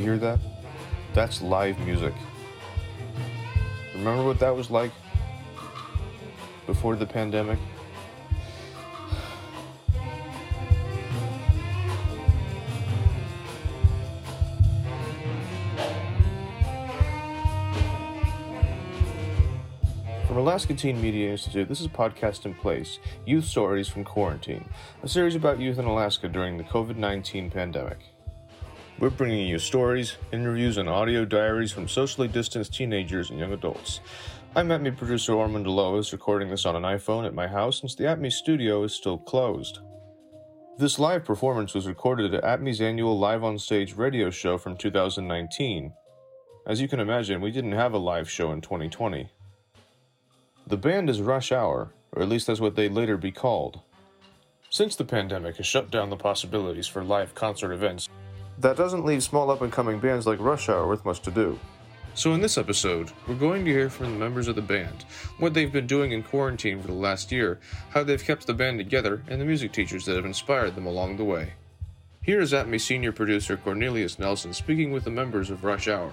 You hear that? That's live music. Remember what that was like before the pandemic? From Alaska Teen Media Institute, this is Podcast in Place Youth Stories from Quarantine, a series about youth in Alaska during the COVID 19 pandemic. We're bringing you stories, interviews, and audio diaries from socially distanced teenagers and young adults. I'm ATMI producer Ormond Lois, recording this on an iPhone at my house since the ATMI studio is still closed. This live performance was recorded at ATMI's annual Live on Stage radio show from 2019. As you can imagine, we didn't have a live show in 2020. The band is Rush Hour, or at least that's what they'd later be called. Since the pandemic has shut down the possibilities for live concert events, that doesn't leave small up and coming bands like Rush Hour with much to do. So, in this episode, we're going to hear from the members of the band, what they've been doing in quarantine for the last year, how they've kept the band together, and the music teachers that have inspired them along the way. Here is ATMI senior producer Cornelius Nelson speaking with the members of Rush Hour.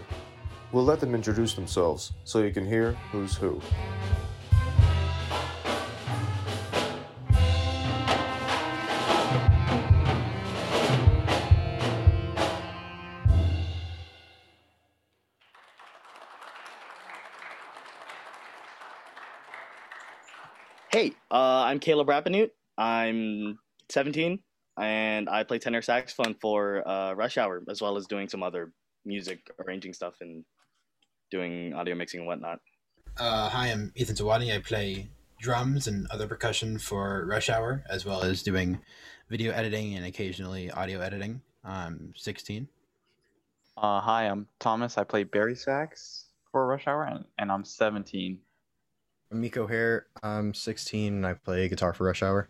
We'll let them introduce themselves so you can hear who's who. I'm Caleb Rappanute. I'm 17, and I play tenor saxophone for uh, Rush Hour, as well as doing some other music arranging stuff and doing audio mixing and whatnot. Uh, hi, I'm Ethan Tawani. I play drums and other percussion for Rush Hour, as well as doing video editing and occasionally audio editing. I'm 16. Uh, hi, I'm Thomas. I play bari sax for Rush Hour, and, and I'm 17. I'm Miko Hare. I'm 16 and I play guitar for Rush Hour.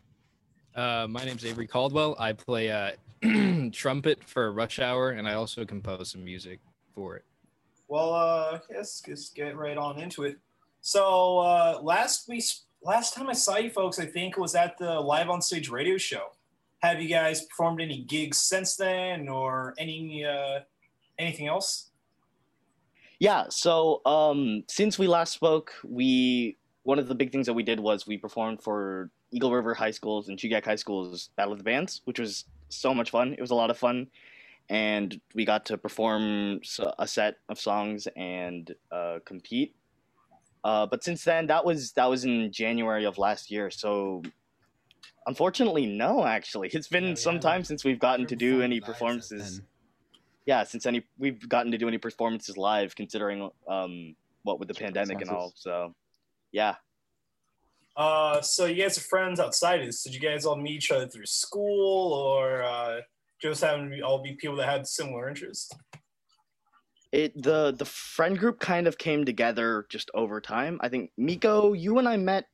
Uh, my name's Avery Caldwell. I play uh, trumpet for Rush Hour, and I also compose some music for it. Well, uh, let's just get right on into it. So uh, last we last time I saw you folks, I think was at the live on stage radio show. Have you guys performed any gigs since then, or any uh, anything else? Yeah, so um, since we last spoke, we one of the big things that we did was we performed for Eagle River High School's and Chugach High School's Battle of the Bands, which was so much fun. It was a lot of fun, and we got to perform a set of songs and uh, compete. Uh, but since then, that was that was in January of last year. So, unfortunately, no. Actually, it's been Yeah, some haven't- time since we've gotten to do any performances. Yeah, since any we've gotten to do any performances live, considering um what with the pandemic and all. So, yeah. Uh, so you guys are friends outside of this. Did you guys all meet each other through school, or uh, just happen to be, all be people that had similar interests? it the the friend group kind of came together just over time. I think Miko, you and I met.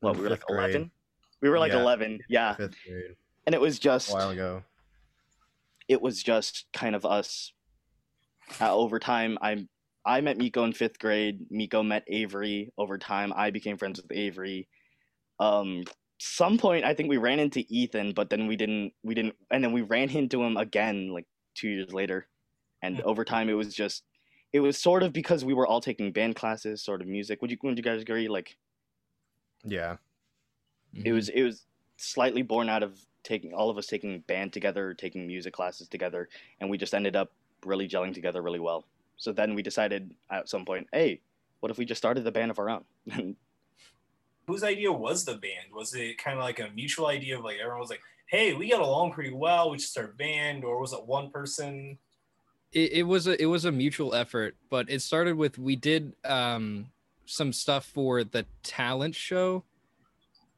What we were like grade. eleven. We were like Yeah. eleven, yeah, Fifth grade. and it was just A while ago. it was just kind of us. Uh, over time, I I met Miko in fifth grade. Miko met Avery over time. I became friends with Avery. Um, some point I think we ran into Ethan, but then we didn't. We didn't, and then we ran into him again like two years later. And Hmm. over time, it was just. It was sort of because we were all taking band classes, sort of music. Would you would you guys agree? Like Yeah. it was it was slightly born out of taking all of us taking band together taking music classes together and we just ended up really gelling together really well so then we decided at some point hey what if we just started the band of our own Whose idea was the band? Was it kind of like a mutual idea of like everyone was like, "Hey, we get along pretty well. We should start a band," or was it one person? It, it was a it was a mutual effort, but it started with we did um some stuff for the talent show,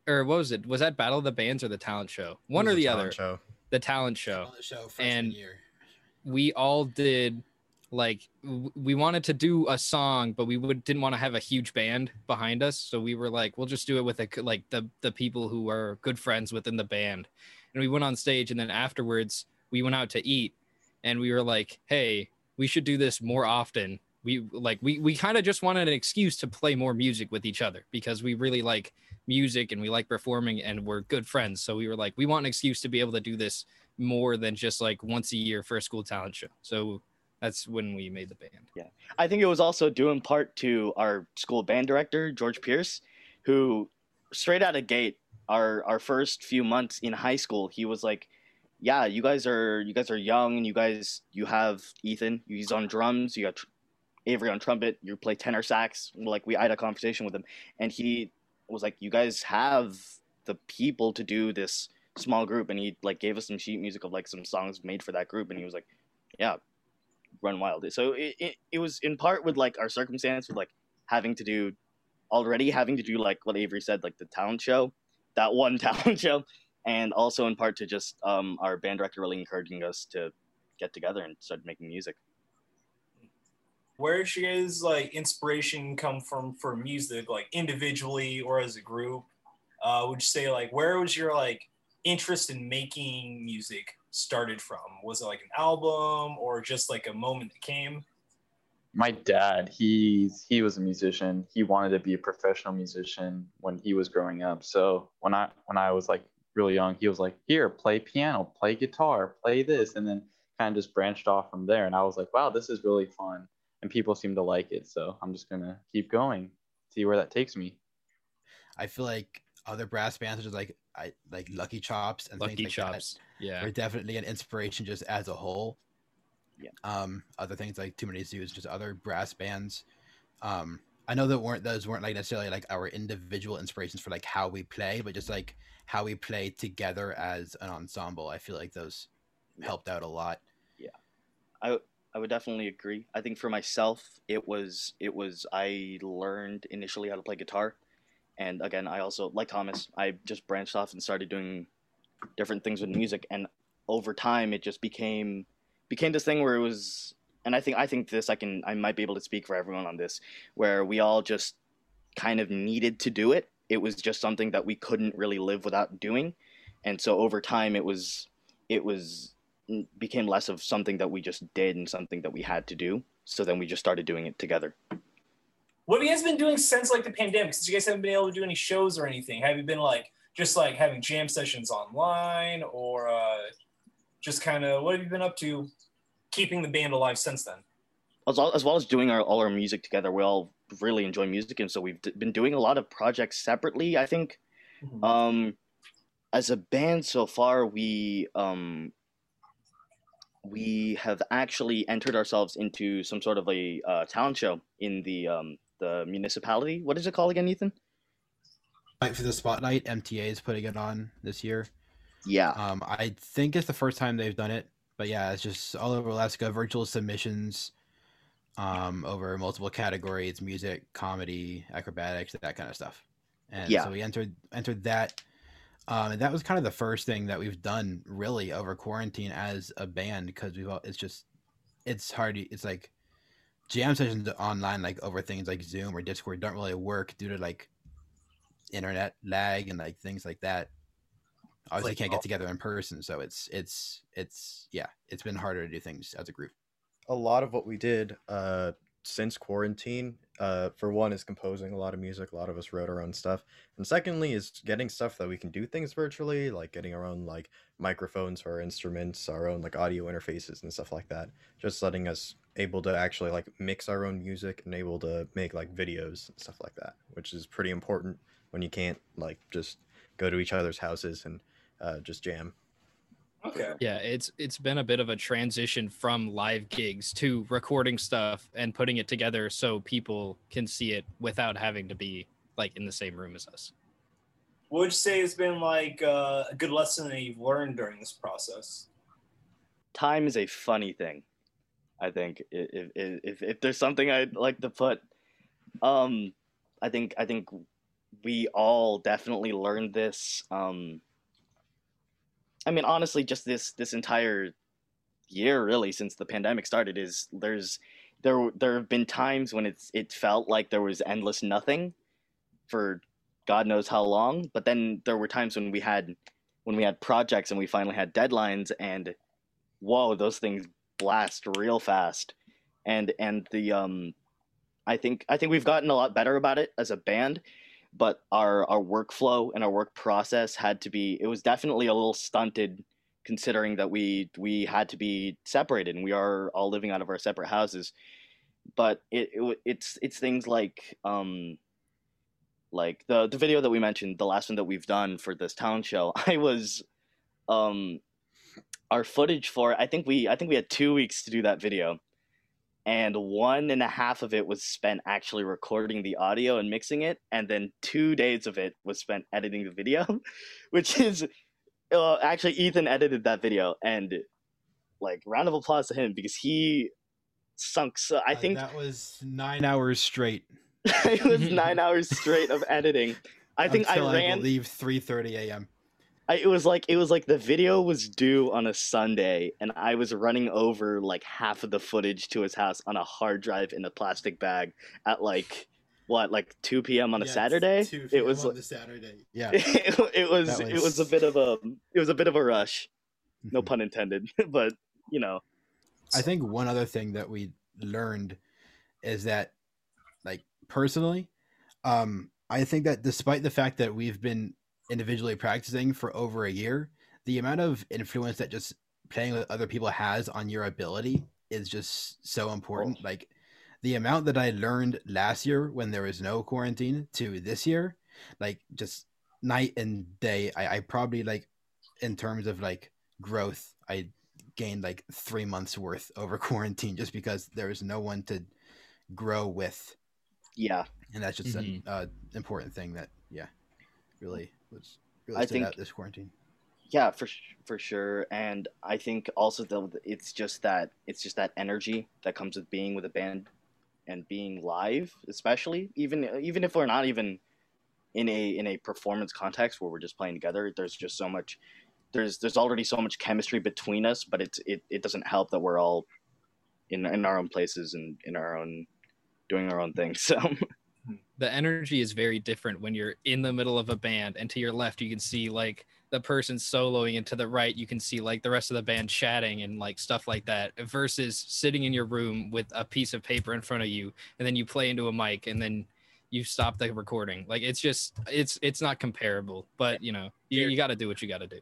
or what was it? Was that Battle of the Bands or the talent show? One or was a the talent other. Show. The talent show. On the show And- year. we all did like we wanted to do a song but we would didn't want to have a huge band behind us. So we were like we'll just do it with a, like the the people who are good friends within the band. And we went on stage and then afterwards we went out to eat and we were like hey we should do this more often. We like we we kind of just wanted an excuse to play more music with each other because we really like music and we like performing and we're good friends. So we were like we want an excuse to be able to do this more than just like once a year for a school talent show. So That's when we made the band. Yeah. I think it was also due in part to our school band director, George Pierce, who straight out of gate, our our first few months in high school, he was like, "Yeah, you guys are you guys are young, and you guys you have Ethan, he's on drums, you got Avery on trumpet, you play tenor sax." Like we I had a conversation with him, and he was like, "You guys have the people to do this small group," and he like gave us some sheet music of like some songs made for that group, and he was like, "Yeah, run wild. So it, it, it was in part with like our circumstance with like having to do already having to do like what Avery said, like the talent show, that one talent show, and also in part to just um, our band director really encouraging us to get together and start making music. Where she is like inspiration come from for music, like individually or as a group? Uh, would you say like where was your like interest in making music started from? Was it like an album or just like a moment that came? My dad, he's he was a musician. He wanted to be a professional musician when he was growing up. So when I when I was like really young, he was like, "Here, play piano, play guitar, play this," and then kind of just branched off from there. And I was like, "Wow, this is really fun," and people seem to like it. So I'm just gonna keep going, see where that takes me. I feel like other brass bands, such as like I like Lucky Chops and Lucky things like that, Chops. Yeah. are definitely an inspiration just as a whole. Yeah. Um, other things like Too Many Zoos, just other brass bands. Um, I know that weren't those weren't like necessarily like our individual inspirations for like how we play, but just like how we play together as an ensemble. I feel like those Yeah. helped out a lot. Yeah, I I would definitely agree. I think for myself, it was it was I learned initially how to play guitar, and again, I also like Thomas. I just branched off and started doing different things with music, and over time, it just became became this thing where it was. And I think I think this I can I might be able to speak for everyone on this, where we all just kind of needed to do it. It was just something that we couldn't really live without doing, and so over time, it was it was became less of something that we just did and something that we had to do. So then we just started doing it together. What have you guys been doing since like the pandemic? Since you guys haven't been able to do any shows or anything, have you been like just like having jam sessions online or uh, just kind of what have you been up to keeping the band alive since then? As well as, well as doing our, all our music together, we all really enjoy music. And so we've d- been doing a lot of projects separately, I think. Um, as a band so far, we um, we have actually entered ourselves into some sort of a uh, talent show in the um, the municipality. What is it called again, Ethan? Fight for the Spotlight, MTA is putting it on this year. Yeah, Um, I think it's the first time they've done it, but yeah, it's just all over Alaska, virtual submissions, um, over multiple categories: music, comedy, acrobatics, that kind of stuff. And Yeah. so we entered entered that, um, and that was kind of the first thing that we've done really over quarantine as a band because we've all, it's just it's hard. to- It's like jam sessions online, like over things like Zoom or Discord, don't really work due to like internet lag and like things like that obviously Like, can't get together in person so it's it's it's yeah it's been harder to do things as a group A lot of what we did uh, since quarantine, uh, for one, is composing a lot of music. A lot of us wrote our own stuff, and secondly, is getting stuff that we can do things virtually, like getting our own like microphones for our instruments, our own like audio interfaces and stuff like that. Just letting us able to actually like mix our own music and able to make like videos and stuff like that, which is pretty important when you can't like just go to each other's houses and uh, just jam. Okay. Yeah, it's it's been a bit of a transition from live gigs to recording stuff and putting it together so people can see it without having to be like in the same room as us. What would you say has been like uh, a good lesson that you've learned during this process? time is a funny thing. I think if if if, there's something I'd like to put, um, I think I think we all definitely learned this. Um, I mean, honestly, just this this entire year, really, since the pandemic started, is there's there there have been times when it's it felt like there was endless nothing for God knows how long, but then there were times when we had when we had projects and we finally had deadlines and whoa, those things blast real fast. And and the um I think I think we've gotten a lot better about it as a band, but our our workflow and our work process had to be it was definitely a little stunted considering that we we had to be separated and we are all living out of our separate houses. But it, it it's it's things like um like the the video that we mentioned, the last one that we've done for this town show. I was um our footage for I think we I think we had two weeks to do that video. And one and a half of it was spent actually recording the audio and mixing it, and then two days of it was spent editing the video, which is uh, actually Ethan edited that video, and like round of applause to him because he sunk. So I Uh, think that was nine hours straight. it was nine hours straight of editing. I think I until ran. believe three thirty a.m. I, it was like it was like the video was due on a Sunday, and I was running over like half of the footage to his house on a hard drive in a plastic bag at like what like two p.m. on a Saturday. It was the Saturday. Yeah. it, it was That it was a bit of a it was a bit of a rush. No Mhm. pun intended, but you know. I think one other thing that we learned is that, like personally, um, I think that despite the fact that we've been individually practicing for over a year, the amount of influence that just playing with other people has on your ability is just so important. Like the amount that I learned last year when there was no quarantine to this year, like just night and day. I, I probably like in terms of like growth, I gained like three months worth over quarantine just because there was no one to grow with, Yeah, and that's just Mhm. an uh, important thing that yeah, really was really I think- out this quarantine. yeah, for for sure. And I think also that it's just that it's just that energy that comes with being with a band and being live, especially even even if we're not even in a in a performance context where we're just playing together. There's just so much. There's there's already so much chemistry between us, but it's it, it doesn't help that we're all in in our own places and in our own doing our own thing. So the energy is very different when you're in the middle of a band and to your left you can see like the person soloing and to the right you can see like the rest of the band chatting and like stuff like that versus sitting in your room with a piece of paper in front of you and then you play into a mic and then you stop the recording like it's just it's it's not comparable but you know you, you got to do what you got to do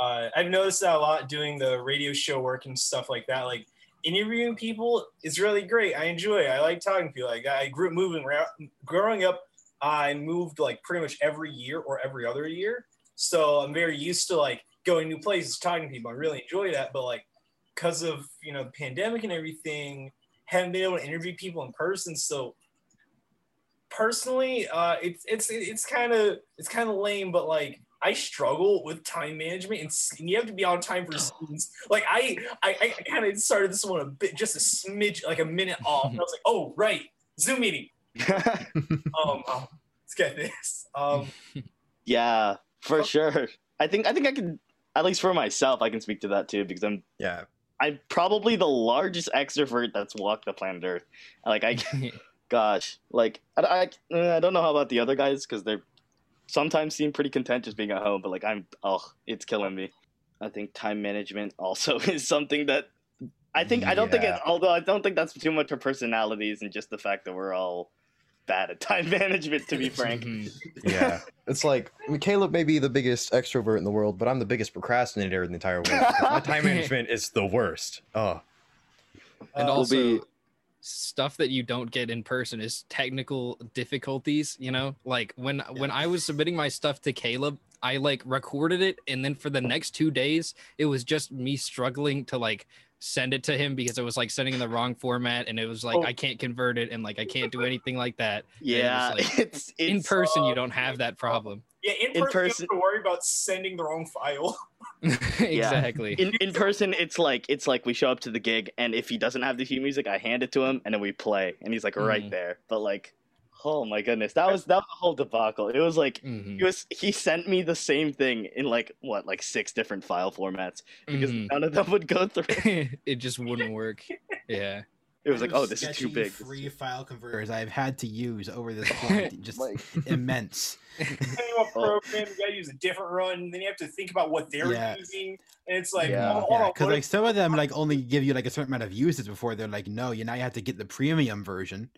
uh, I've noticed that a lot doing the radio show work and stuff like that. Like interviewing people is really great. I enjoy it. I like talking to people. Like I grew moving around. Growing up, I moved like pretty much every year or every other year. So I'm very used to like going new places, talking to people. I really enjoy that. But like because of you know the pandemic and everything, haven't been able to interview people in person. So personally, uh, it's it's it's kind of it's kind of lame, but like I struggle with time management, and, and you have to be on time for scenes. Like I I, I kind of started this one a bit, just a smidge, like a minute off. And I was like, oh right, Zoom meeting. Um, oh, let's get this. Um, yeah, for sure. I think I think I can at least for myself I can speak to that too because I'm Yeah. I'm probably the largest extrovert that's walked the planet Earth. Like I, gosh, like I, I, uh, I don't know how about the other guys because they're sometimes seem pretty content just being at home, but like I'm, oh, it's killing me. I think time management also is something that I think I don't think Yeah. it's although I don't think that's too much for personalities and just the fact that we're all bad at time management to be frank. Mhm. Yeah. it's like I mean, Caleb may be the biggest extrovert in the world, but I'm the biggest procrastinator in the entire world. My time management is the worst. Oh. and uh, also be- stuff that you don't get in person is technical difficulties you know? Like when when i was submitting my stuff to caleb i like recorded it and then for the next two days it was just me struggling to like send it to him because it was like sending in the wrong format and it was like Oh. i can't convert it and like i can't do anything like that. And it Yeah, like, it's, it's in person you don't have that problem yeah, in, In person, you person- don't have to worry about sending the wrong file. exactly in, in person it's like it's like we show up to the gig and if he doesn't have the cue music i hand it to him and then we play and he's like right Mhm. there but like oh my goodness that was that was a whole debacle it was like Mhm. he was he sent me the same thing in like what like six different file formats because Mhm. none of them would go through it just wouldn't work yeah it was like oh this is too big This Free too- file converters I've had to use over this point, just Like- immense. Depending on Oh. program, you gotta use a different run, and then you have to think about what they're Yeah. using, and it's like, Yeah. oh, Yeah, because like some of them like only give you like a certain amount of uses before they're like, no, you now you have to get the premium version.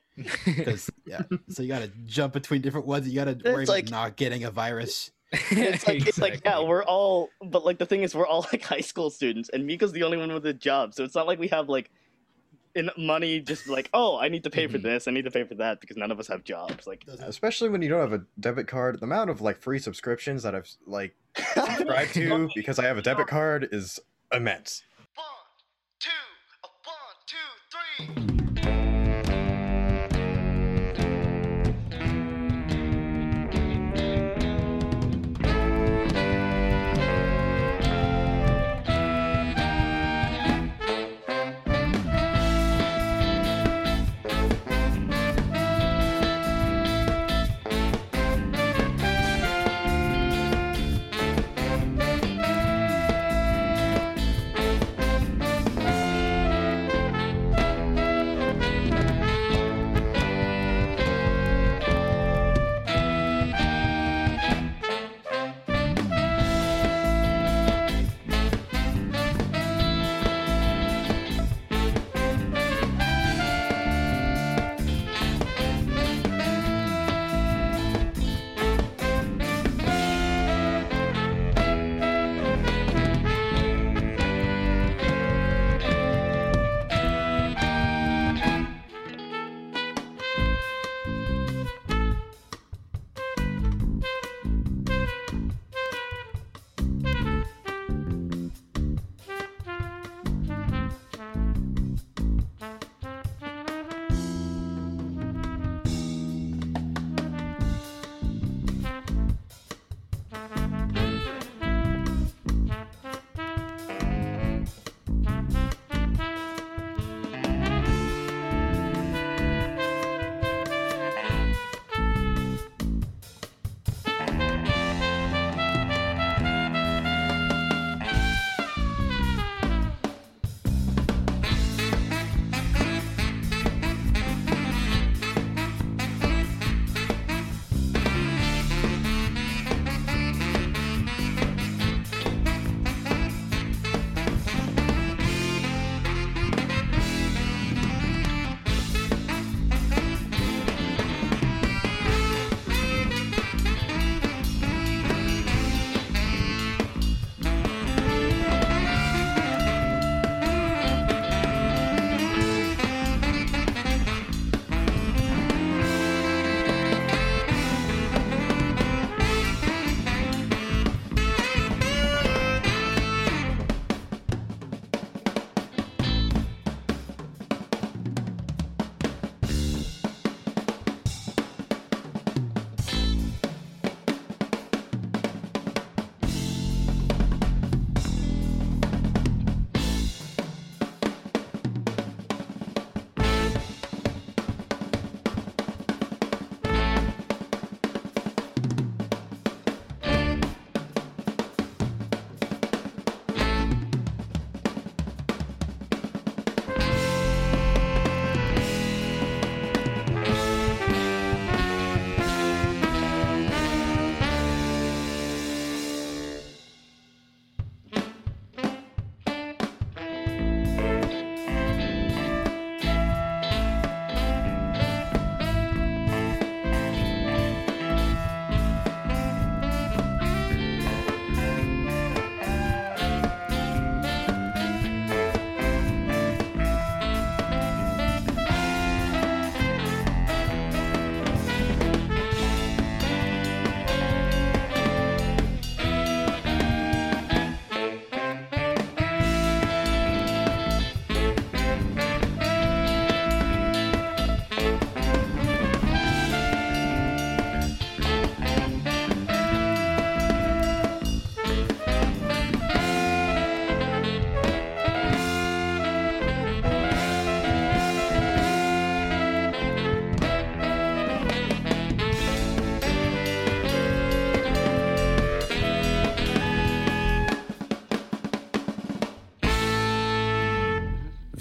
Because yeah, so you got to jump between different ones. You got to worry It's about like- not getting a virus. It's like it's like yeah, we're all but like the thing is we're all like high school students and Miko's the only one with a job. So it's not like we have like in money just like, oh, I need to pay for Mhm. this, I need to pay for that because none of us have jobs. Like Especially when you don't have a debit card, the amount of like free subscriptions that I've like subscribed to because I have a debit card is immense. One, two, a one, two, three.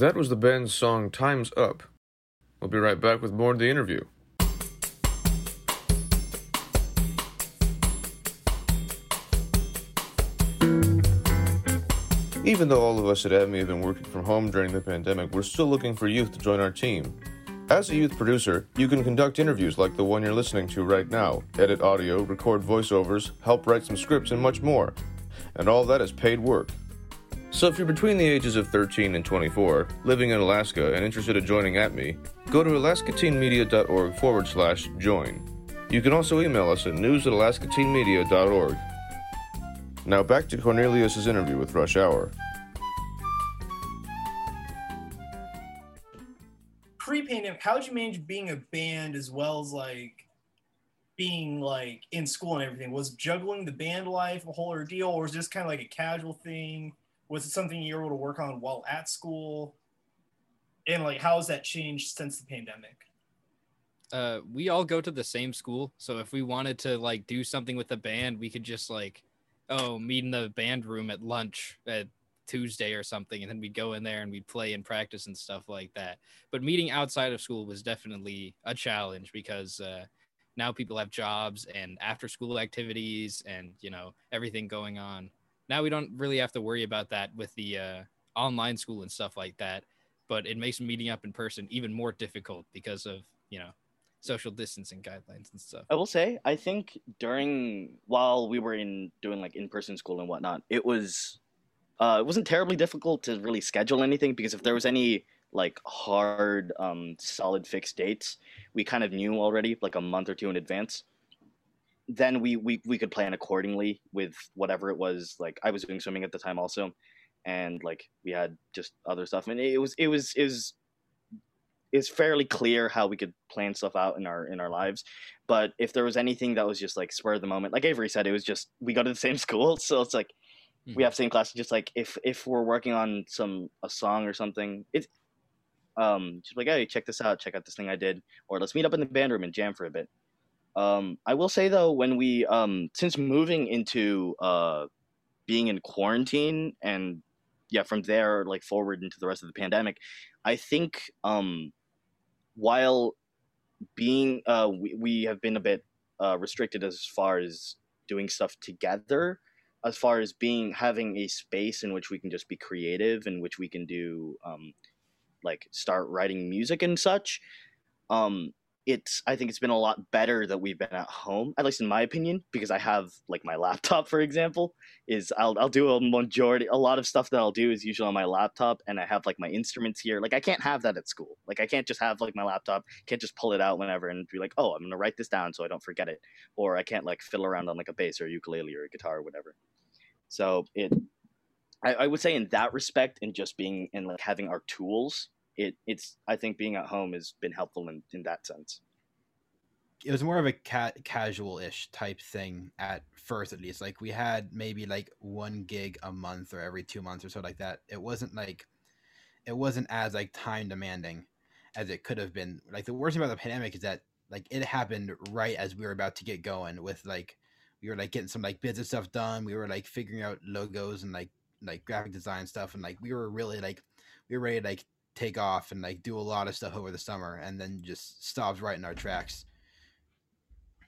That was the band's song Time's Up. We'll be right back with more of the interview. Even though all of us at ATMI have been working from home during the pandemic, we're still looking for youth to join our team. As a youth producer, you can conduct interviews like the one you're listening to right now, edit audio, record voiceovers, help write some scripts, and much more. And all that is paid work. So if you're between the ages of 13 and 24, living in Alaska, and interested in joining ATMI, go to alaskateenmedia.org forward slash join. You can also email us at news at alaskateenmedia.org. Now back to Cornelius's interview with Rush Hour. Pre-pandemic, how'd you manage being a band as well as like being like in school and everything? Was juggling the band life a whole ordeal, or was this kind of like a casual thing? Was it something you were able to work on while at school? And like, how has that changed since the pandemic? uh we all go to the same school so if we wanted to like do something with the band we could just like oh meet in the band room at lunch at tuesday or something and then we'd go in there and we'd play and practice and stuff like that but meeting outside of school was definitely a challenge because uh now people have jobs and after school activities and you know everything going on now we don't really have to worry about that with the uh online school and stuff like that but it makes meeting up in person even more difficult because of you know social distancing guidelines and stuff. I will say, I think during while we were in doing like in person school and whatnot, it was uh, it wasn't terribly difficult to really schedule anything because if there was any like hard, um, solid fixed dates, we kind of knew already, like a month or two in advance. Then we we we could plan accordingly with whatever it was. Like I was doing swimming at the time also, and like we had just other stuff, and it was it was it was it's fairly clear how we could plan stuff out in our in our lives but if there was anything that was just like spur of the moment like avery said it was just we go to the same school so it's like we Mhm. have same class just like if if we're working on some a song or something it's um just like hey check this out check out this thing i did or let's meet up in the band room and jam for a bit um i will say though when we um since moving into uh being in quarantine and yeah from there like forward into the rest of the pandemic i think um while being uh we, we have been a bit uh restricted as far as doing stuff together as far as being having a space in which we can just be creative in which we can do um like start writing music and such um it's i think it's been a lot better that we've been at home at least in my opinion because i have like my laptop for example is I'll I'll do a majority a lot of stuff that I'll do is usually on my laptop and I have like my instruments here. Like I can't have that at school. Like I can't just have like my laptop, can't just pull it out whenever and be like, "Oh, I'm to write this down so I don't forget it." Or I can't like fiddle around on like a bass or a ukulele or a guitar or whatever. So it I, I would say in that respect and just being and like having our tools, it it's I think being at home has been helpful in, in that sense. it was more of a ca- casual-ish type thing at first at least. Like we had maybe like one gig a month or every two months or so like that. It wasn't like it wasn't as like time demanding as it could have been. Like the worst thing about the pandemic is that like it happened right as we were about to get going with like we were like getting some like business stuff done. We were like figuring out logos and like like graphic design stuff and like we were really like we were ready to like take off and like do a lot of stuff over the summer and then just stopped right in our tracks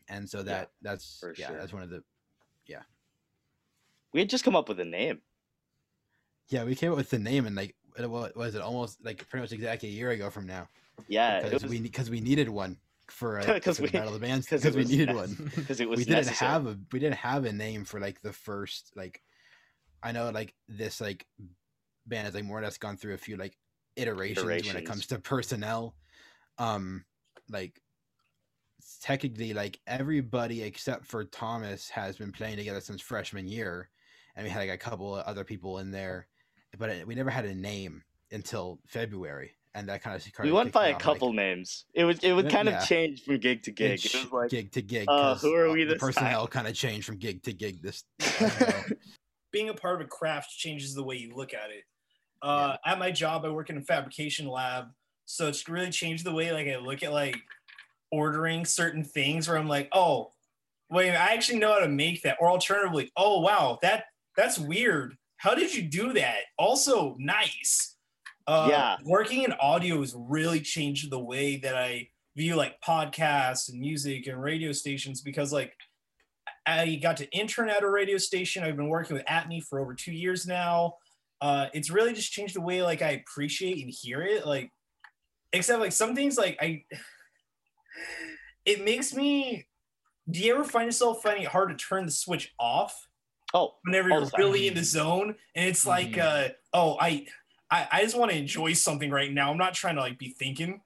and so that that's for yeah sure. that's one of the yeah. We had just come up with a name. yeah we came up with the name and like what was it almost like pretty much exactly a year ago from now Yeah, because was we because we needed one for, 'Cause for the we- battle of the bands because we needed nec- one because it was we didn't necessary. have a we didn't have a name for like the first like I know like this like band has like more or less gone through a few like iterations, when it comes to personnel. Um like technically like everybody except for Thomas has been playing together since freshman year and we had like a couple of other people in there but it, we never had a name until February and that kind of we went by a couple names. It was it would Yeah, kind of change from gig to gig. It was like gig to gig. uh, 'cause, who are we the this time? personnel kind of changed from gig to gig. This being a part of a craft changes the way you look at it. Uh, At my job, I work in a fabrication lab, so it's really changed the way like I look at like ordering certain things. Where I'm like, oh, wait, I actually know how to make that. Or alternatively, oh wow, that that's weird. How did you do that? Also nice. Uh, Yeah. working in audio has really changed the way that I view like podcasts and music and radio stations because like I got to intern at a radio station. I've been working with ATMI for over two years now. Uh, it's really just changed the way like I appreciate and hear it. Like Except like some things like I it makes me do you ever find yourself finding it hard to turn the switch off Oh, whenever All you're time. really in the zone and it's like uh oh I I, I just want to enjoy something right now. I'm not trying to like be thinking.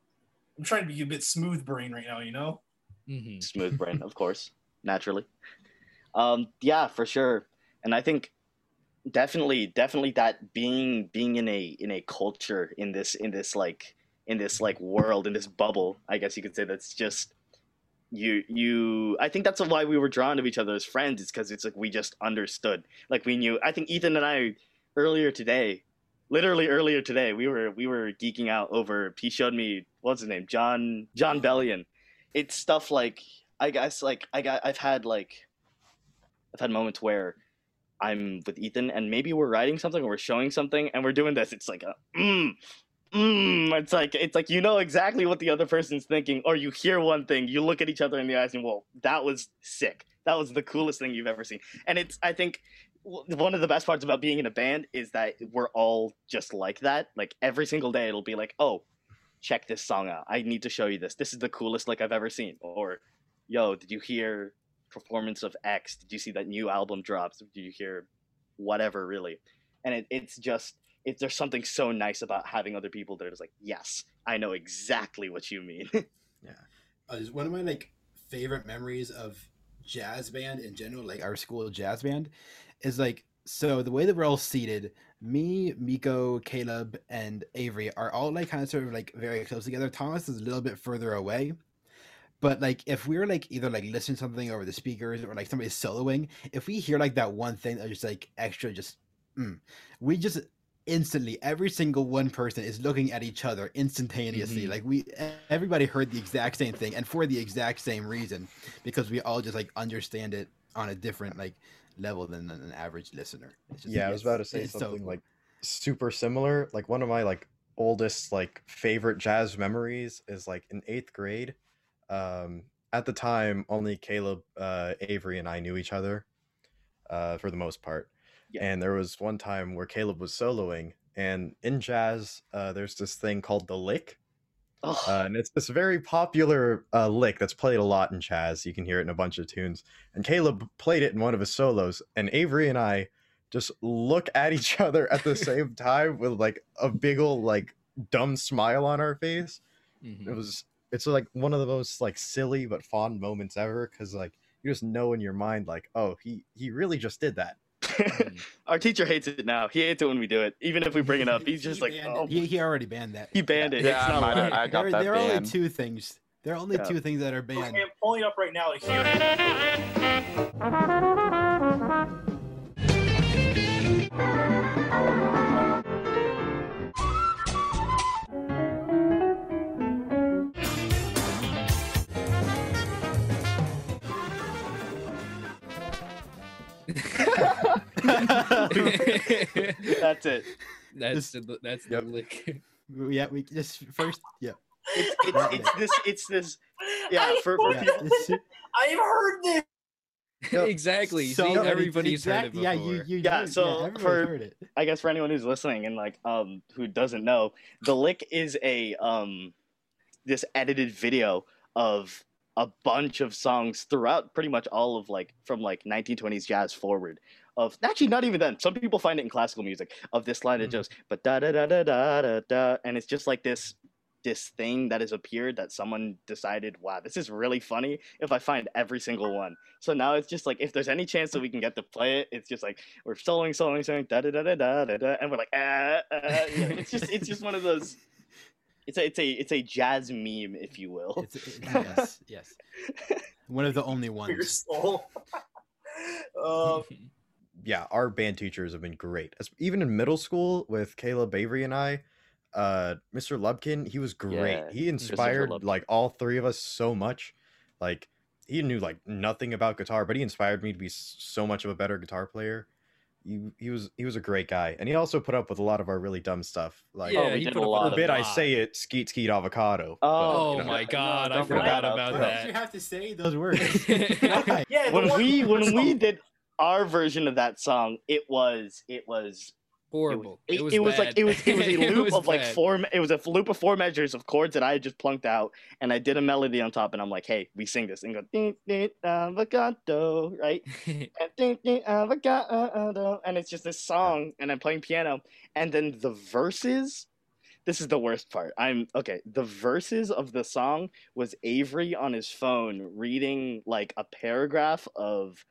I'm trying to be a bit smooth brain right now, you know? Mhm. smooth brain, of course, naturally. Um, yeah, for sure. And I think definitely, definitely that being being in a in a culture in this in this like in this like world in this bubble, I guess you could say that's just you you I think that's why we were drawn to each other as friends is because it's like we just understood. Like we knew I think Ethan and I earlier today literally earlier today we were we were geeking out over he showed me what's his name? John Jon Bellion. It's stuff like I guess like I got I've had like I've had moments where I'm with Ethan and maybe we're writing something or we're showing something and we're doing this. It's like a mm, mm. It's like it's like you know exactly what the other person's thinking, or you hear one thing, you look at each other in the eyes and well, that was sick. That was the coolest thing you've ever seen. And it's I think one of the best parts about being in a band is that we're all just like that. Like every single day, it'll be like, oh, check this song out. I need to show you this. This is the coolest like I've ever seen. Or, yo, did you hear performance of X? Did you see that new album drops? Did you hear whatever really? And it, it's just it, there's something so nice about having other people that are just like, yes, I know exactly what you mean. uh, is one of my like favorite memories of jazz band in general, like our school jazz band, is like so the way that we're all seated. Me, Miko, Caleb, and Avery are all like kind of sort of like very close together. Thomas is a little bit further away. But like if we're like either like listening to something over the speakers or like somebody's soloing, if we hear like that one thing that's just like extra, just mm, we just instantly every single one person is looking at each other instantaneously Mhm. like we everybody heard the exact same thing and for the exact same reason because we all just like understand it on a different like level than an average listener It's just- Yeah, I was about to say it's so something like super similar. Like one of my like oldest like favorite jazz memories is like in eighth grade. Um, at the time, only Caleb, uh, Avery, and I knew each other, uh, for the most part. Yeah. And there was one time where Caleb was soloing, and in jazz, uh, there's this thing called the lick, oh, uh, and it's this very popular uh, lick that's played a lot in jazz. You can hear it in a bunch of tunes. And Caleb played it in one of his solos, and Avery and I just look at each other at the same time with like a big ol' like dumb smile on our face. Mhm. It was it's like one of the most like silly but fond moments ever because like you just know in your mind like oh he he really just did that. Our teacher hates it now. He hates it when we do it. Even if we bring it up, he's He just like, banned oh, he, he already banned that he banned it. Yeah, it's I not might have- I got there, that there are only two things there are only Yeah. two things that are Okay, banned I'm pulling it up right now to hear it. That's it. that's the, that's Yep. the lick. yeah we just first yeah It's it's, it's this it's this yeah for, for yeah, people I've heard this. Yep. exactly. so See, many- everybody's heard it before. yeah you, you Yeah, did, so everybody's for- heard it I guess for anyone who's listening and like um who doesn't know, the lick is a um this edited video of a bunch of songs throughout pretty much all of like from like 1920s jazz forward of actually not even then some people find it in classical music of this line that Mhm. goes but da da da da da da da and it's just like this this thing that has appeared that someone decided wow this is really funny if i find every single one so now it's just like if there's any chance that we can get to play it it's just like we're soloing soloing soloing da da da da da da and we're like ah, ah, you know, it's just it's just one of those it's a it's a it's a jazz meme if you will It's, it, yes, yes. One of the only for your ones. soul. um, yeah, our band teachers have been great. As- Even in middle school with Caleb Avery and I, uh, Mr. Lubkin, he was great. Yeah, he inspired like all three of us so much. Like he knew like nothing about guitar, but he inspired me to be so much of a better guitar player. He, he was he was a great guy, and he also put up with a lot of our really dumb stuff. Like yeah, Oh, he put a up lot with of forbid I lot. say it, skeet skeet avocado. but, Oh, you Oh know. my god, I forgot about Yeah. that. You have to say those words. Yeah. Why? yeah, the when we when we did our version of that song it was it was horrible. It, it was like bad. it was it was a loop was of like four. It was a loop of four measures of chords that I had just plunked out, and I did a melody on top, and I'm like, "Hey, we sing this," and go ding ding avocado, right? And ding ding avocado, and it's just this song, and I'm playing piano, and then the verses. This is the worst part. I'm okay. The verses of the song was Avery on his phone reading like a paragraph of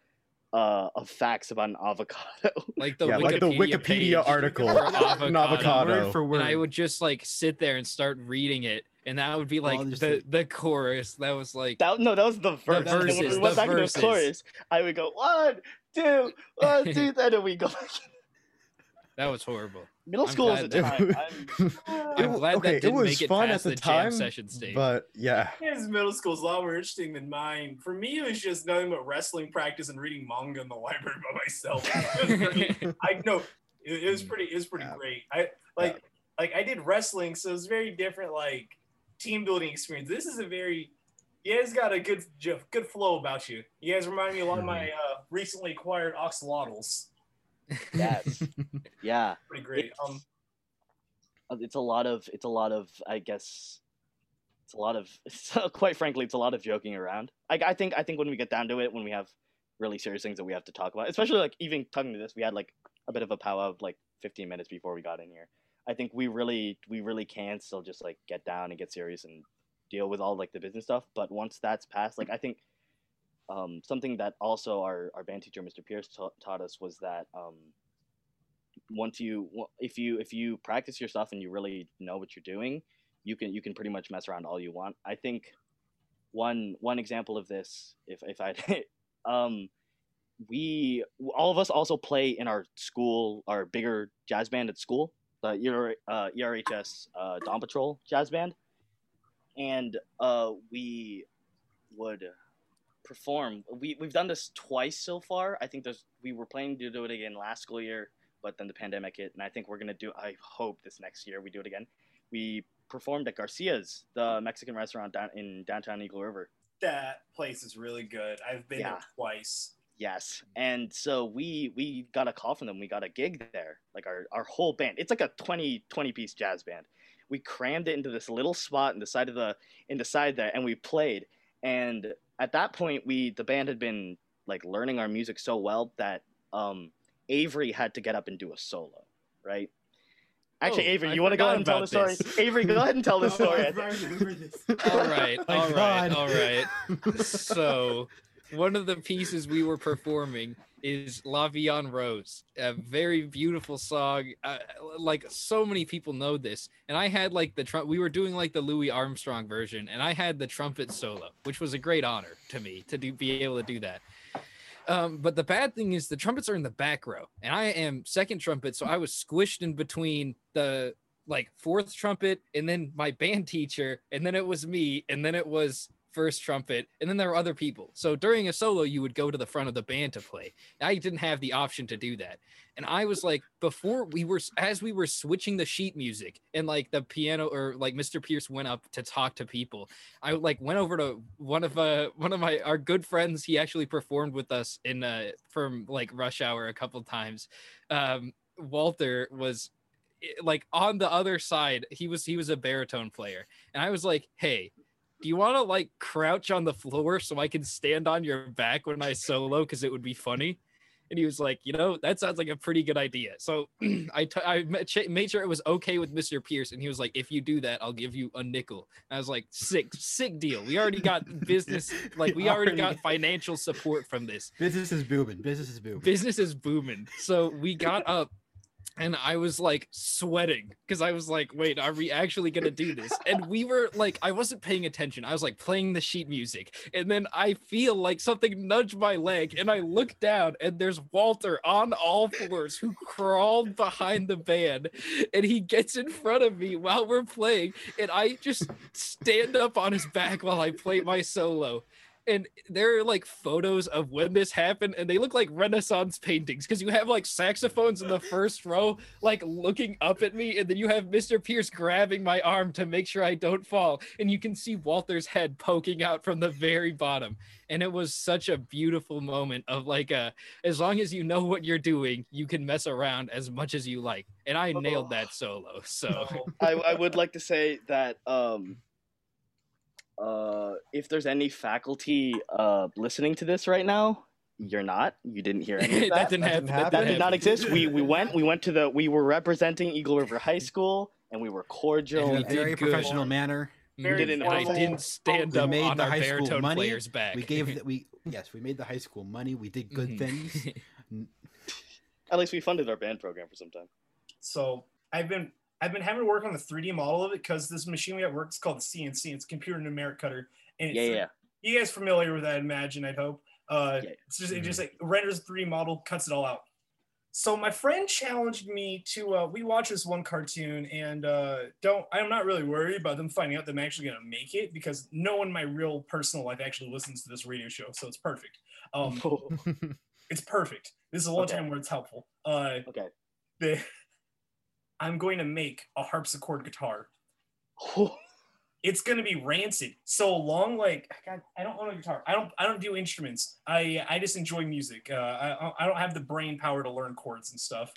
uh of facts about an avocado. like the yeah, Wikipedia like the Wikipedia article for on avocado. avocado. Word for word. And I would just like sit there and start reading it, and that would be like Well, the the- the chorus. That was like That no, that was the verse. And then when verses, we went the back to the verses. chorus, I would go one, two, one, two, and then we go. Back. that was horrible. Middle I'm school was a glad time. I'm, I'm It- glad okay, that didn't was make it fun past at the, the jam time, session stage. But yeah, His middle school is a lot more interesting than mine. For me, it was just nothing but wrestling practice and reading manga in the library by myself. It was pretty- I know it, it was pretty. It was pretty Yeah. great. I like like I did wrestling, so it's very different. Like team building experience. This is a very you guys got a good good flow about you. You guys remind me a lot of my uh, recently acquired axolotls. Yes, yeah. Pretty great. Um, Uh, It's a lot of. It's a lot of. I guess. It's a lot of. So quite frankly, it's a lot of joking around. I, I think. I think when we get down to it, when we have really serious things that we have to talk about, especially like even talking to this, we had like a bit of a powwow of like 15 minutes before we got in here. I think we really, we really can still just like get down and get serious and deal with all like the business stuff. But once that's passed, like I think um, something that also our, our band teacher, Mr. Pierce, ta- taught us was that um, once you, if you, if you practice your stuff and you really know what you're doing, you can, you can pretty much mess around all you want. I think one, one example of this, if, if I, um, we, all of us also play in our school, our bigger jazz band at school, the uh, ERHS uh, Dawn Patrol jazz band. And uh, we would perform. We we've done this twice so far. I think there's we were planning to do it again last school year, but then the pandemic hit, and I think we're gonna do. I hope this next year we do it again. We performed at Garcia's, the Mexican restaurant down in downtown Eagle River. that place is really good. I've been Yeah. there twice. Yes, and so we we got a call from them. We got a gig there, like our our whole band. It's like a 20, 20 piece jazz band. We crammed it into this little spot in the side of the in the side there, and we played. And at that point, we the band had been like learning our music so well that um, Avery had to get up and do a solo, right? Actually, Oh, Avery, I you want to go ahead and tell the story? Avery, go ahead and tell the story. all right, all right, all right. So, one of the pieces we were performing is La Vie en Rose, a very beautiful song. Uh, like so many people know this, and I had like the trum- we were doing like the Louis Armstrong version, and I had the trumpet solo, which was a great honor to me to do be able to do that. Um, but the bad thing is the trumpets are in the back row, and I am second trumpet, so I was squished in between the like fourth trumpet and then my band teacher, and then it was me, and then it was first trumpet, and then there were other people. So during a solo, you would go to the front of the band to play. I didn't have the option to do that. And I was like, before we were, as we were switching the sheet music and like the piano or like Mr. Pierce went up to talk to people, I like went over to one of uh one of my our good friends. He actually performed with us in uh from like Rush Hour a couple times. Um, Walter was eh, like on the other side. He was he was a baritone player, and I was like, hey. Do you want to like crouch on the floor so I can stand on your back when I solo because it would be funny? And he was like, you know, that sounds like a pretty good idea. So I, t- I made sure it was okay with Mr. Pierce. And he was like, if you do that, I'll give you a nickel. And I was like, sick, sick deal. We already got business, like, we already got financial support from this. Business is booming. Business is booming. Business is booming. So we got up and I was like sweating because I was like, wait, are we actually gonna do this? And we were like, I wasn't paying attention. I was like playing the sheet music, and then I feel like something nudged my leg, and I look down, and there's Walter on all fours who crawled behind the band, and he gets in front of me while we're playing, and I just stand up on his back while I play my solo. And there are like photos of when this happened and they look like renaissance paintings because you have like saxophones in the first row like looking up at me and then you have mr pierce grabbing my arm to make sure i don't fall and you can see walter's head poking out from the very bottom. And it was such a beautiful moment of like a as long as you know what you're doing you can mess around as much as you like. And i nailed that solo so. I, I would like to say that um, uh, if there's any faculty uh, listening to this right now, you're not. You didn't hear any of that that. didn't That happen didn't happen. that didn't did not exist. We we went we went to the we were representing Eagle River High School and we were cordial. in a we did very good. professional manner. Did it I didn't stand We up made on the our high school money. player's back We gave the, we yes, we made the high school money. We did good Mhm. things. At least we funded our band program for some time. So I've been I've been having to work on the 3D model of it because this machine we have works called the CNC. It's computer numeric cutter. And it's, Yeah, yeah. You guys familiar with that? I imagine. I'd hope. Uh, Yeah. It's just it just like renders a 3D model, cuts it all out. So my friend challenged me to. Uh, we watch this one cartoon, and uh, don't. I'm not really worried about them finding out that I'm actually gonna make it because no one in my real personal life actually listens to this radio show, so it's perfect. Um, it's perfect. This is a one Okay. time where it's helpful. Uh, Okay. the, I'm going to make a harpsichord guitar. It's going to be rancid. So long, like God, I don't own a guitar. I don't. I don't do instruments. I I just enjoy music. Uh, I I don't have the brain power to learn chords and stuff.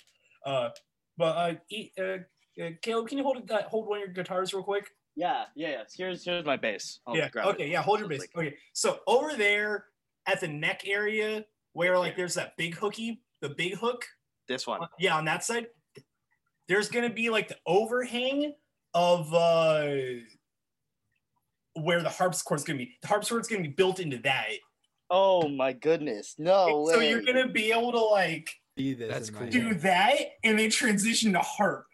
Uh, but uh, e- uh, uh, Caleb, can you hold that? Hold one of your guitars real quick. yeah, yeah, yeah. Here's here's my bass. I'll yeah. grab it. Okay. Yeah. Hold your So bass. Okay. So over there at the neck area where like there's that big hooky, the big hook. This one. Uh, yeah, on that side, there's gonna be like the overhang of uh where the harpsichord's gonna be. The harpsichord's gonna be built into that. Oh my goodness. No way. so you're gonna be able to like See this That's cool. do that and then transition to harp.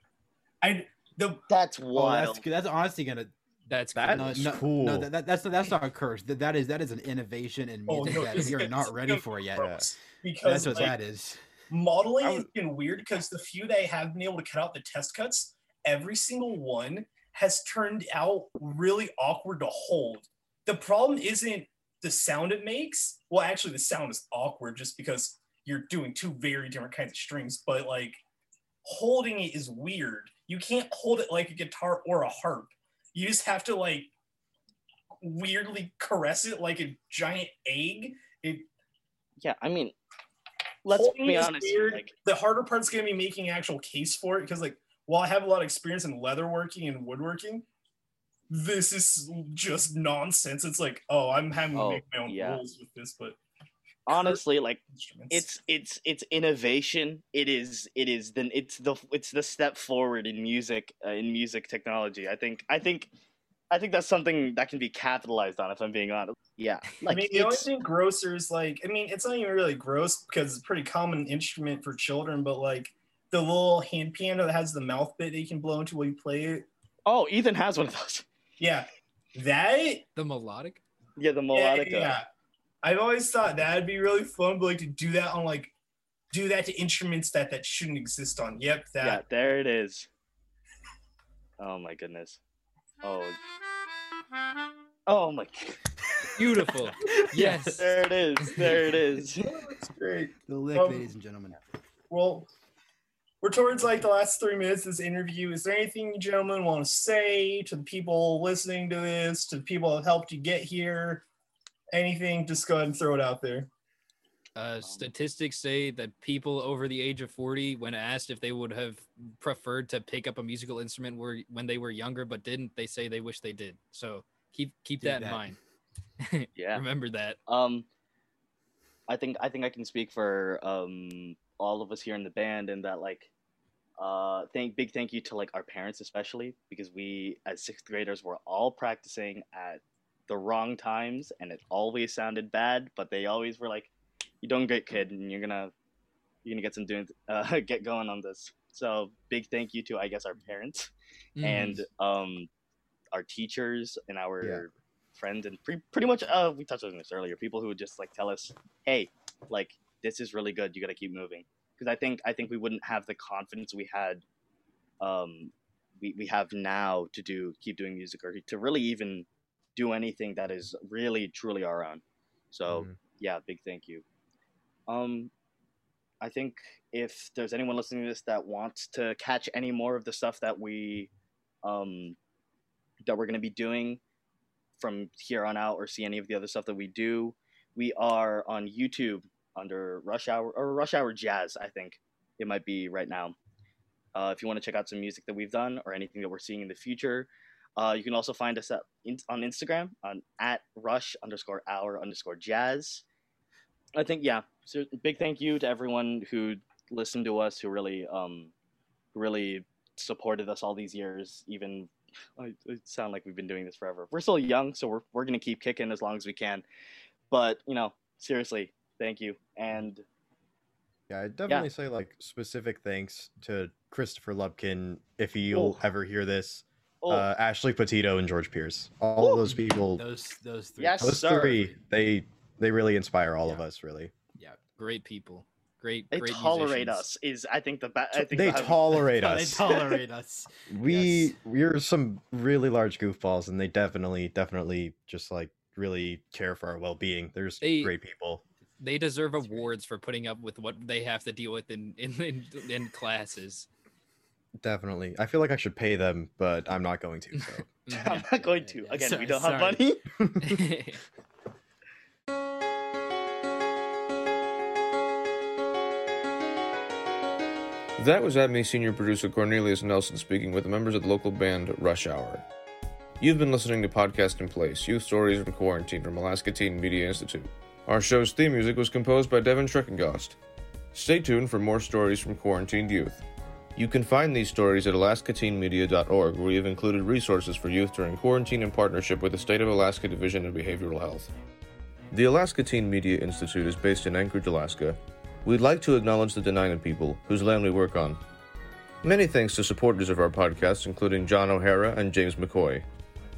I the That's Oh, wild. that's that's honestly gonna that's That no, no, cool. No, that, that, that's that's not a curse. That, that is that is an innovation in oh music no, that you're not ready for yet. gross. That's what like, that is. Modeling has been weird because the few that I have been able to cut out the test cuts, every single one has turned out really awkward to hold. The problem isn't the sound it makes. Well, actually, the sound is awkward just because you're doing two very different kinds of strings, but like holding it is weird. You can't hold it like a guitar or a harp. You just have to like weirdly caress it like a giant egg. It yeah, I mean, let's be honest. Like, the harder part's gonna be making actual case for it because like while I have a lot of experience in leatherworking and woodworking, this is just nonsense. It's like, oh, I'm having to Oh, make my own yeah. rules with this, but honestly, like it's it's it's innovation. It is it is then it's the it's the step forward in music uh, in music technology. I think I think I think that's something that can be capitalized on. If I'm being honest, yeah. Like I mean, the only thing grosser is like, I mean, it's not even really gross because it's a pretty common instrument for children, but like the little hand piano that has the mouth bit that you can blow into while you play it. oh, Ethan has one of those. Yeah, that the melodic Yeah, the melodic. Yeah, yeah. I've always thought that'd be really fun, but like to do that on like do that to instruments that that shouldn't exist on. Yep, that. Yeah, there it is. Oh my goodness. Oh. Oh my. beautiful yes There it is. There it is. That's great. The lick, Um, ladies and gentlemen. Well, we're towards like the last three minutes of this interview. Is there anything you gentlemen want to say to the people listening to this, to the people that helped you get here? Anything? Just go ahead and throw it out there. Uh, statistics say that people over the age of 40, when asked if they would have preferred to pick up a musical instrument were, when they were younger but didn't, they say they wish they did. So keep keep that, that. in mind. Yeah. Remember that. Um, I think I think I can speak for um all of us here in the band, and that like, uh, thank big thank you to like our parents especially because we as sixth graders were all practicing at the wrong times, and it always sounded bad, but they always were like, "You're doing great, kid, and you're gonna you're gonna get some doing uh, get going on this." So big thank you to I guess our parents Mm. and um our teachers and our Yeah. friends and pre- pretty much uh we touched on this earlier people who would just like tell us hey like this is really good you got to keep moving because i think i think we wouldn't have the confidence we had um we, we have now to do keep doing music or to really even do anything that is really truly our own So Mhm. yeah, big thank you. Um, I think if there's anyone listening to this that wants to catch any more of the stuff that we, um, that we're gonna be doing from here on out, or see any of the other stuff that we do, we are on YouTube under Rush Hour or Rush Hour Jazz. I think it might be right now. Uh, if you want to check out some music that we've done or anything that we're seeing in the future, uh, you can also find us at, in, on Instagram on at rush underscore hour underscore jazz. I think yeah. So big thank you to everyone who listened to us, who really um, really supported us all these years. Even I, it sound like we've been doing this forever. We're still young, so we're we're gonna keep kicking as long as we can. But you know, seriously, thank you. And Yeah, I'd definitely say like specific thanks to Christopher Lubkin if he'll Oh. ever hear this. oh, Uh, Ashley Petito and George Pierce. All of those people, Those those three. Yes, those sir. three, they they really inspire all of us. Really, Yeah. Great people. Great. they great tolerate musicians. us is I think the best. I think they the- tolerate us. They tolerate us. we Yes. we're some really large goofballs, and they definitely definitely just like really care for our well being. There's They- great people. They deserve awards for putting up with what they have to deal with in in in, in classes. Definitely, I feel like I should pay them, but I'm not going to. So. Mm-hmm. I'm not going to. Again, we don't have money. That was ATMI senior producer Cornelius Nelson speaking with the members of the local band Rush Hour. You've been listening to Podcast in Place Youth Stories from Quarantine from Alaska Teen Media Institute. Our show's theme music was composed by Devin Schreckengost. Stay tuned for more stories from quarantined youth. You can find these stories at alaskateenmedia.org, where we have included resources for youth during quarantine in partnership with the State of Alaska Division of Behavioral Health. The Alaska Teen Media Institute is based in Anchorage, Alaska. We'd like to acknowledge the Dena'ina people, whose land we work on. Many thanks to supporters of our podcast, including John O'Hara and James McCoy.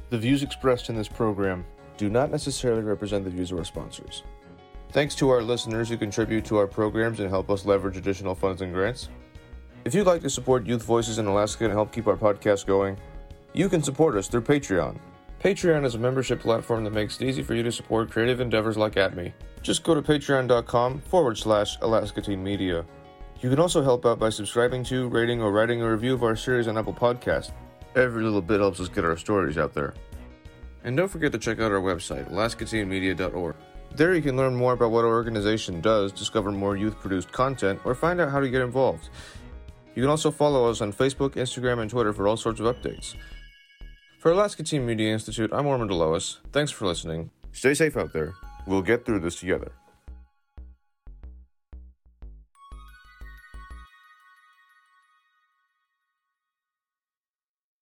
The views expressed in this program do not necessarily represent the views of our sponsors. Thanks to our listeners who contribute to our programs and help us leverage additional funds and grants. If you'd like to support Youth Voices in Alaska and help keep our podcast going, you can support us through Patreon. Patreon is a membership platform that makes it easy for you to support creative endeavors like ATMI. Just go to patreon.com forward slash Alaska Media. You can also help out by subscribing to, rating, or writing a review of our series on Apple Podcasts. Every little bit helps us get our stories out there. And don't forget to check out our website, alaskateenmedia.org. There you can learn more about what our organization does, discover more youth produced content, or find out how to get involved. You can also follow us on Facebook, Instagram, and Twitter for all sorts of updates. For Alaska Teen Media Institute, I'm Ormond Delois. Thanks for listening. Stay safe out there. We'll get through this together.